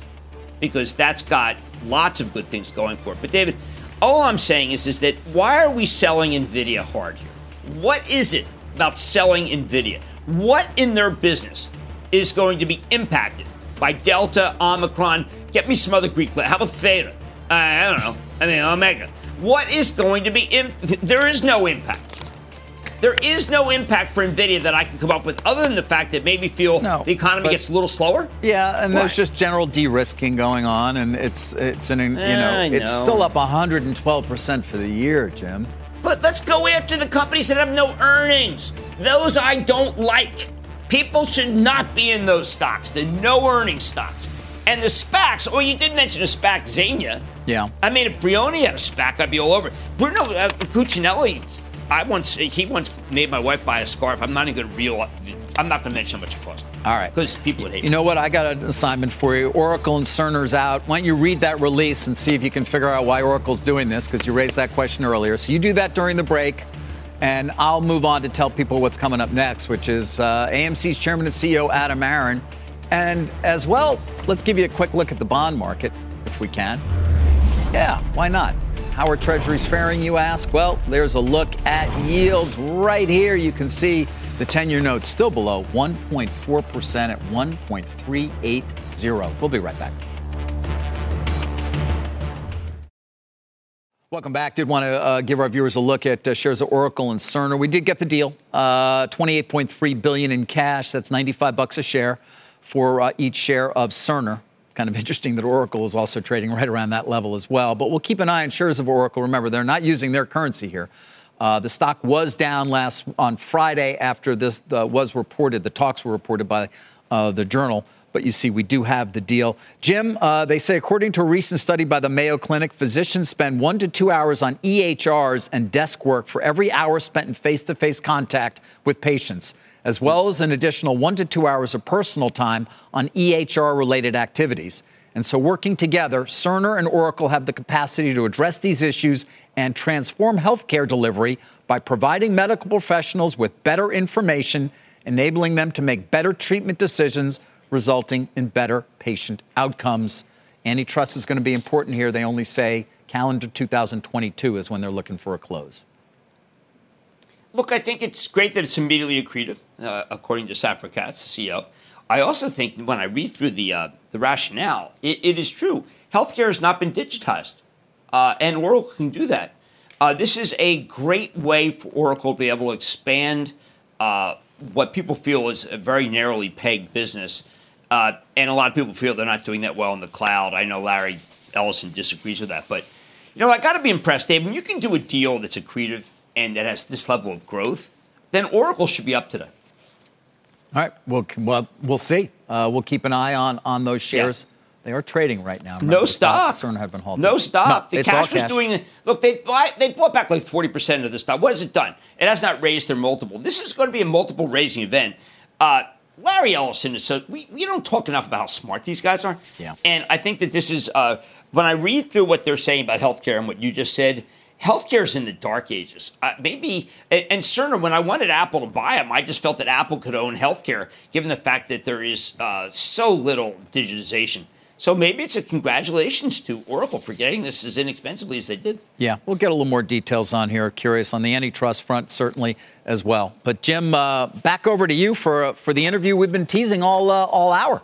S2: because that's got lots of good things going for it. But David, all I'm saying is, is that why are we selling Nvidia hard here? What is it about selling Nvidia? What in their business is going to be impacted by Delta, Omicron? Get me some other Greek. le- How about Theta? Uh, I don't know. I mean Omega. What is going to be? Imp- there is no impact. There is no impact for Nvidia that I can come up with, other than the fact that maybe feel
S1: No,
S2: the economy gets a little slower.
S1: Yeah, and there's just general de-risking going on, and it's it's an you know,
S2: I
S1: it's still up 112 percent for the year, Jim.
S2: But let's go after the companies that have no earnings. Those I don't like. People should not be in those stocks, the no earnings stocks. And the SPACs, oh, you did mention a SPAC, Zania.
S1: Yeah.
S2: I mean, if Brioni had a SPAC, I'd be all over it. Bruno uh, Cucinelli, I once, he once made my wife buy a scarf. I'm not even going to I'm not going to mention how much it cost.
S1: All right.
S2: Because people would hate
S1: You know what? I got an assignment for you. Oracle and Cerner's out. Why don't you read that release and see if you can figure out why Oracle's doing this? Because you raised that question earlier. So you do that during the break, and I'll move on to tell people what's coming up next, which is uh, AMC's chairman and CEO Adam Aron, and as well, let's give you a quick look at the bond market, if we can. Yeah, why not? How are treasuries faring, you ask? Well, there's a look at yields right here. You can see the 10 year note still below 1.4% at 1.380. We'll be right back. Welcome back. Did want to uh, give our viewers a look at uh, shares of Oracle and Cerner. We did get the deal. Uh, 28.3 billion in cash. That's 95 bucks a share for uh, each share of Cerner. Kind of [LAUGHS] interesting that Oracle is also trading right around that level as well. But we'll keep an eye on shares of Oracle. Remember, they're not using their currency here. Uh, the stock was down last on Friday after this uh, was reported. The talks were reported by uh, the Journal. But you see, we do have the deal. Jim, uh, they say according to a recent study by the Mayo Clinic, physicians spend one to two hours on EHRs and desk work for every hour spent in face to face contact with patients, as well as an additional one to two hours of personal time on EHR related activities. And so, working together, Cerner and Oracle have the capacity to address these issues and transform healthcare delivery by providing medical professionals with better information, enabling them to make better treatment decisions, resulting in better patient outcomes. Antitrust is going to be important here. They only say calendar 2022 is when they're looking for a close.
S2: Look, I think it's great that it's immediately accretive, uh, according to Safra Catz, CEO. I also think when I read through the uh, the rationale, it, it is true. Healthcare has not been digitized, uh, and Oracle can do that. Uh, this is a great way for Oracle to be able to expand uh, what people feel is a very narrowly pegged business, uh, and a lot of people feel they're not doing that well in the cloud. I know Larry Ellison disagrees with that, but you know I got to be impressed, Dave. When you can do a deal that's accretive and that has this level of growth, then Oracle should be up today.
S1: All right. Well, well, we'll see. Uh, we'll keep an eye on on those shares. Yeah. They are trading right now.
S2: Remember, no stock.
S1: Cerner have been halted.
S2: No stock. No, the cash was cash. doing. Look, they buy, they bought back like forty percent of the stock. What has it done? It has not raised their multiple. This is going to be a multiple raising event. Uh, Larry Ellison is so we, we don't talk enough about how smart these guys are.
S1: Yeah.
S2: And I think that this is uh, when I read through what they're saying about healthcare and what you just said healthcare is in the dark ages. Uh, maybe, and, and Cerner, when I wanted Apple to buy them, I just felt that Apple could own healthcare, given the fact that there is uh, so little digitization. So maybe it's a congratulations to Oracle for getting this as inexpensively as they did.
S1: Yeah, we'll get a little more details on here. Curious on the antitrust front, certainly as well. But Jim, uh, back over to you for uh, for the interview we've been teasing all uh, all hour.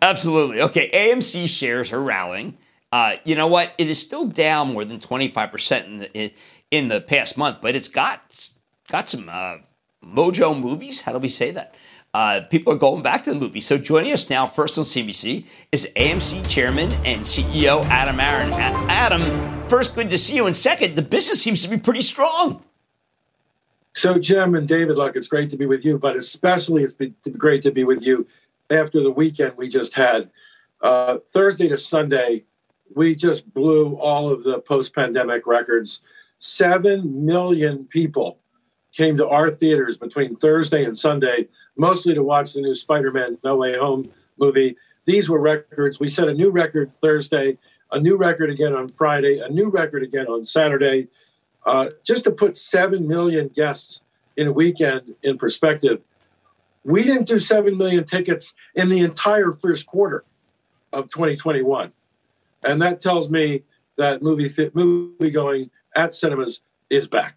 S2: Absolutely. Okay, AMC shares are rallying. Uh, you know what? It is still down more than 25% in the, in the past month, but it's got got some uh, mojo movies. How do we say that? Uh, people are going back to the movie. So joining us now, first on CNBC, is AMC Chairman and CEO Adam Aron. Adam, first, good to see you, and second, the business seems to be pretty strong.
S9: So, Jim and David, look, it's great to be with you, but especially it's been great to be with you after the weekend we just had. Uh, Thursday to Sunday, we just blew all of the post pandemic records. Seven million people came to our theaters between Thursday and Sunday, mostly to watch the new Spider Man No Way Home movie. These were records. We set a new record Thursday, a new record again on Friday, a new record again on Saturday. Uh, just to put 7 million guests in a weekend in perspective, we didn't do 7 million tickets in the entire first quarter of 2021 and that tells me that movie th- movie going at cinemas is back.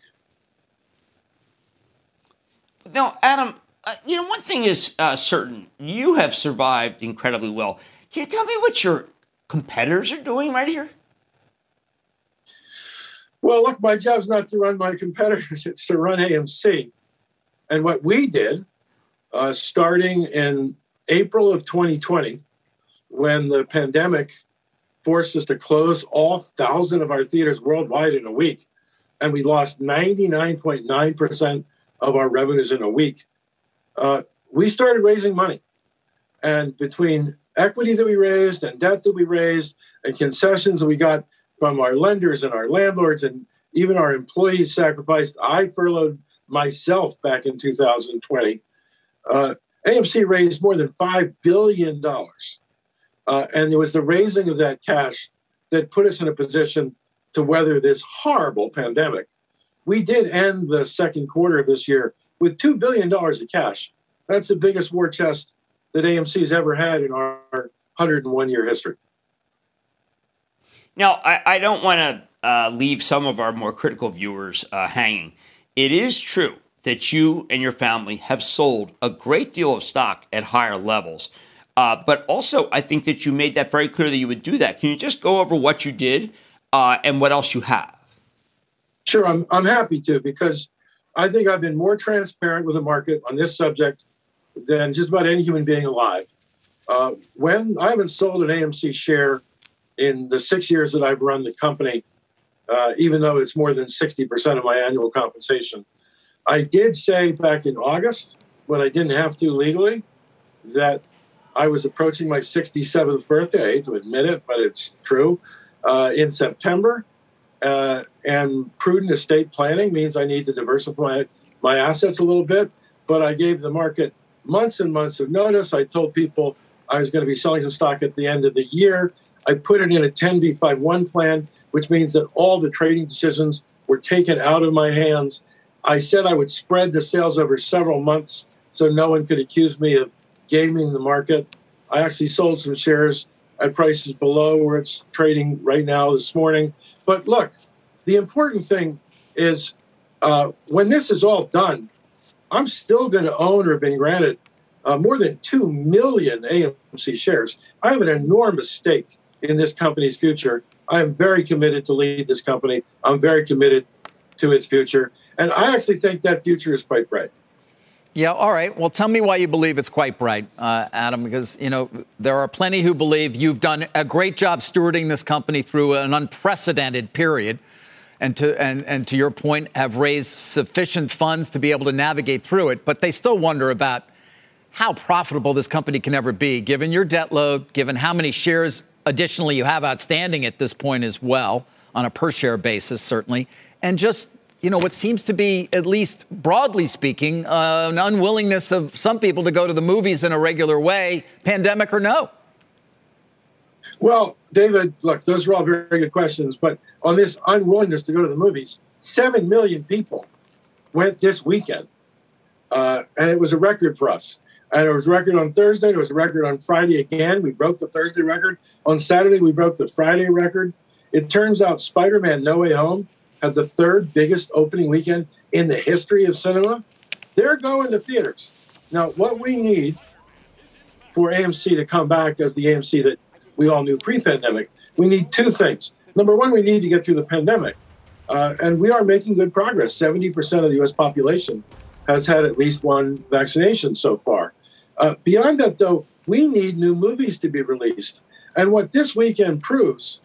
S2: Now, Adam, uh, you know one thing is uh, certain: you have survived incredibly well. Can you tell me what your competitors are doing right here?
S9: Well, look, my job's not to run my competitors; [LAUGHS] it's to run AMC. And what we did, uh, starting in April of 2020, when the pandemic forced us to close all thousand of our theaters worldwide in a week. And we lost 99.9% of our revenues in a week. Uh, we started raising money. And between equity that we raised and debt that we raised and concessions that we got from our lenders and our landlords and even our employees sacrificed, I furloughed myself back in 2020. Uh, AMC raised more than $5 billion uh, and it was the raising of that cash that put us in a position to weather this horrible pandemic. We did end the second quarter of this year with $2 billion of cash. That's the biggest war chest that AMC's ever had in our 101 year history.
S2: Now, I, I don't want to uh, leave some of our more critical viewers uh, hanging. It is true that you and your family have sold a great deal of stock at higher levels. Uh, but also, I think that you made that very clear that you would do that. Can you just go over what you did uh, and what else you have?
S9: Sure, I'm, I'm happy to because I think I've been more transparent with the market on this subject than just about any human being alive. Uh, when I haven't sold an AMC share in the six years that I've run the company, uh, even though it's more than 60% of my annual compensation. I did say back in August, when I didn't have to legally, that I was approaching my 67th birthday. I hate to admit it, but it's true. Uh, in September, uh, and prudent estate planning means I need to diversify my assets a little bit. But I gave the market months and months of notice. I told people I was going to be selling some stock at the end of the year. I put it in a 10b5-1 plan, which means that all the trading decisions were taken out of my hands. I said I would spread the sales over several months so no one could accuse me of gaming the market. I actually sold some shares at prices below where it's trading right now this morning. But look, the important thing is uh, when this is all done, I'm still going to own or have been granted uh, more than 2 million AMC shares. I have an enormous stake in this company's future. I am very committed to lead this company. I'm very committed to its future. And I actually think that future is quite bright.
S1: Yeah, all right. Well, tell me why you believe it's quite bright, uh, Adam, because, you know, there are plenty who believe you've done a great job stewarding this company through an unprecedented period. and to and, and to your point, have raised sufficient funds to be able to navigate through it. But they still wonder about how profitable this company can ever be, given your debt load, given how many shares additionally you have outstanding at this point as well, on a per share basis, certainly, and just you know, what seems to be, at least broadly speaking, uh, an unwillingness of some people to go to the movies in a regular way, pandemic or no?
S9: Well, David, look, those are all very, good questions. But on this unwillingness to go to the movies, 7 million people went this weekend. Uh, and it was a record for us. And it was a record on Thursday. It was a record on Friday again. We broke the Thursday record. On Saturday, we broke the Friday record. It turns out Spider Man No Way Home has the third biggest opening weekend in the history of cinema. They're going to theaters. Now, what we need for AMC to come back as the AMC that we all knew pre-pandemic. We need two things. Number one, we need to get through the pandemic, uh, and we are making good progress. Seventy percent of the U.S. population has had at least one vaccination so far. Uh, beyond that, though, we need new movies to be released. And what this weekend proves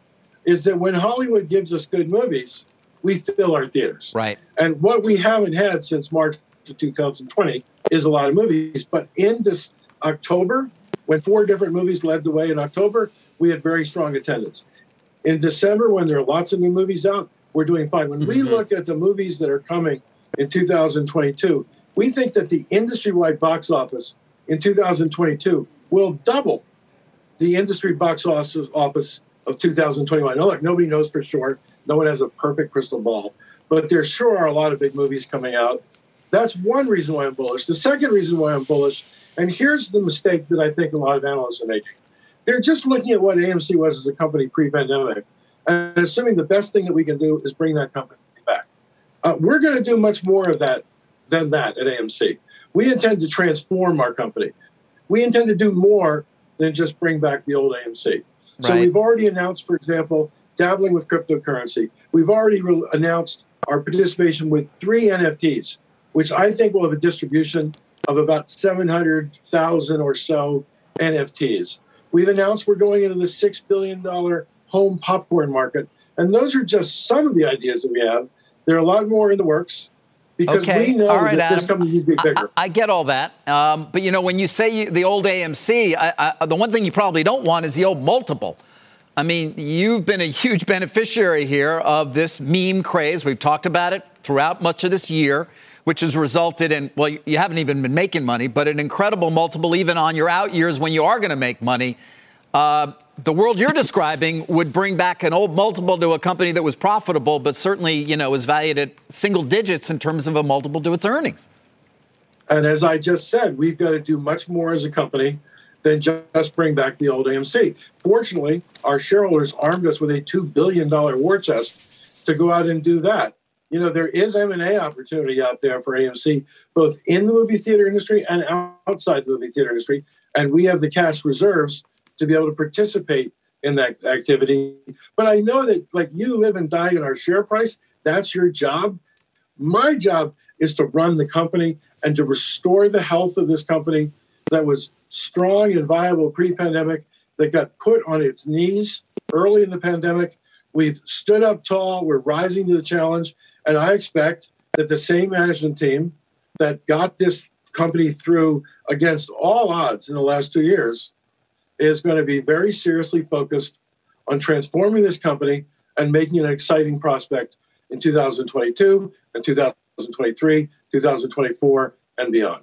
S9: is that when Hollywood gives us good movies, we fill our theaters.
S1: Right.
S9: And what we haven't had since March of 2020 is a lot of movies. But in this October, when four different movies led the way in October, we had very strong attendance. In December, when there are lots of new movies out, we're doing fine. When mm-hmm. we look at the movies that are coming in 2022, we think that the industry wide box office in 2022 will double the industry box office of 2021. Now, look, nobody knows for sure. No one has a perfect crystal ball, but there sure are a lot of big movies coming out. That's one reason why I'm bullish. The second reason why I'm bullish, and here's the mistake that I think a lot of analysts are making they're just looking at what AMC was as a company pre-pandemic and assuming the best thing that we can do is bring that company back. Uh, we're going to do much more of that than that at AMC. We intend to transform our company. We intend to do more than just bring back the old AMC. Right. So we've already announced, for example, dabbling with cryptocurrency. We've already re- announced our participation with three NFTs, which I think will have a distribution of about 700,000 or so NFTs. We've announced we're going into the $6 billion home popcorn market. And those are just some of the ideas that we have. There are a lot more in the works because
S1: okay.
S9: we know
S1: all right,
S9: that
S1: Adam.
S9: this company will be bigger.
S1: I, I, get all that. Um, but, you know, when you say you, the old AMC, I, I, the one thing you probably don't want is the old multiple. I mean, you've been a huge beneficiary here of this meme craze. We've talked about it throughout much of this year which has resulted in, well, you haven't even been making money, but an incredible multiple even on your out years when you are going to make money. Uh, the world you're describing would bring back an old multiple to a company that was profitable, but certainly, you know, was valued at single digits in terms of a multiple to its earnings.
S9: And as I just said, we've got to do much more as a company than just bring back the old AMC. Fortunately, our shareholders armed us with a $2 billion war chest to go out and do that. You know there is m&a opportunity out there for amc both in the movie theater industry and outside the movie theater industry and we have the cash reserves to be able to participate in that activity. But i know that like you live and die in our share price. That's your job. My job is to run the company and to restore the health of this company that was strong and viable pre-pandemic that got put on its knees early in the pandemic. We've stood up tall. We're rising to the challenge. And I expect that the same management team that got this company through against all odds in the last two years is going to be very seriously focused on transforming this company and making it an exciting prospect in 2022 and 2023, 2024, and beyond.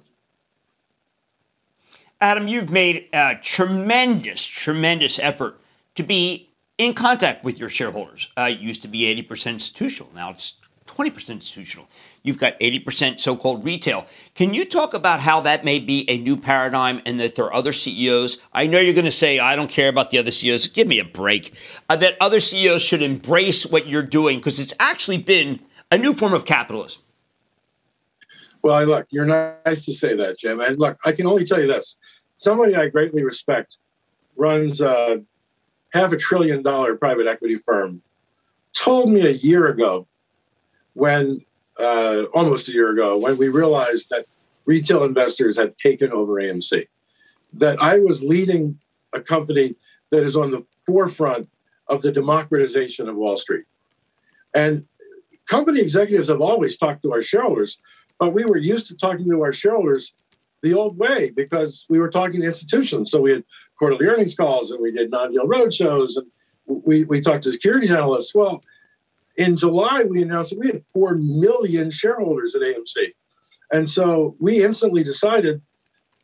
S2: Adam, you've made a tremendous, tremendous effort to be in contact with your shareholders. Uh, it used to be 80% institutional. Now it's 20% institutional. You've got 80% so called retail. Can you talk about how that may be a new paradigm and that there are other CEOs? I know you're going to say, I don't care about the other CEOs. Give me a break. Uh, that other CEOs should embrace what you're doing because it's actually been a new form of capitalism.
S9: Well, look, you're nice to say that, Jim. And look, I can only tell you this somebody I greatly respect runs a half a trillion dollar private equity firm told me a year ago when uh, almost a year ago when we realized that retail investors had taken over AMC, that I was leading a company that is on the forefront of the democratization of Wall Street. And company executives have always talked to our shareholders, but we were used to talking to our shareholders the old way because we were talking to institutions. So we had quarterly earnings calls and we did non-deal roadshows and we, we talked to securities analysts. Well, in July, we announced that we had 4 million shareholders at AMC. And so we instantly decided,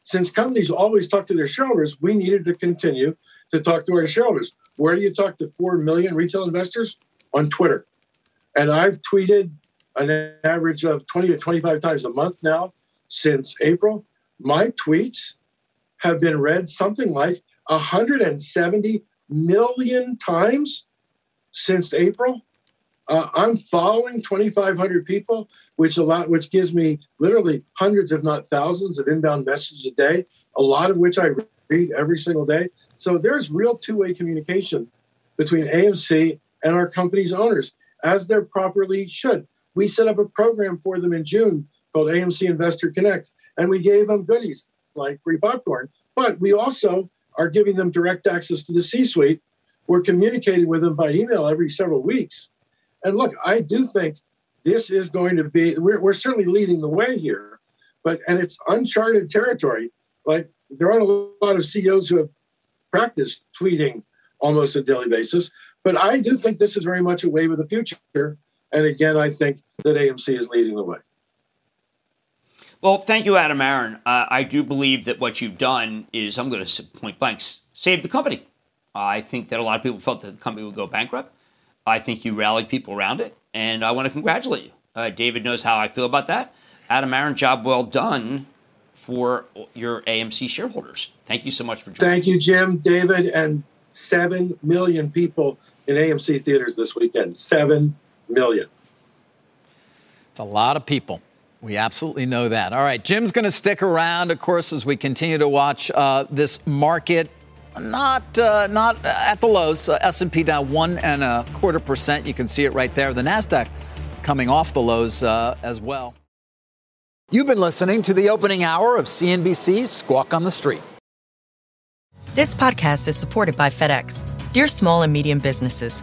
S9: since companies always talk to their shareholders, we needed to continue to talk to our shareholders. Where do you talk to 4 million retail investors? On Twitter. And I've tweeted an average of 20 to 25 times a month now since April my tweets have been read something like 170 million times since April. Uh, I'm following 2,500 people, which a lot, which gives me literally hundreds, if not thousands, of inbound messages a day. A lot of which I read every single day. So there's real two-way communication between AMC and our company's owners, as there properly should. We set up a program for them in June called AMC Investor Connect, and we gave them goodies like free popcorn. But we also are giving them direct access to the C suite. We're communicating with them by email every several weeks. And look, I do think this is going to be, we're, we're certainly leading the way here, but, and it's uncharted territory. Like there aren't a lot of CEOs who have practiced tweeting almost a daily basis. But I do think this is very much a wave of the future. And again, I think that AMC is leading the way.
S2: Well, thank you, Adam Aron. Uh, I do believe that what you've done is, I'm going to point blank, save the company. I think that a lot of people felt that the company would go bankrupt. I think you rallied people around it, and I want to congratulate you. Uh, David knows how I feel about that. Adam Aron, job well done for your AMC shareholders. Thank you so much for joining.
S9: Thank you, Jim, David, and seven million people in AMC theaters this weekend. Seven million.
S1: It's a lot of people. We absolutely know that. All right, Jim's going to stick around, of course, as we continue to watch uh, this market. Not uh, not at the lows. Uh, S&P down one and a quarter percent. You can see it right there. The Nasdaq coming off the lows uh, as well. You've been listening to the opening hour of CNBC's Squawk on the Street.
S10: This podcast is supported by FedEx. Dear small and medium businesses,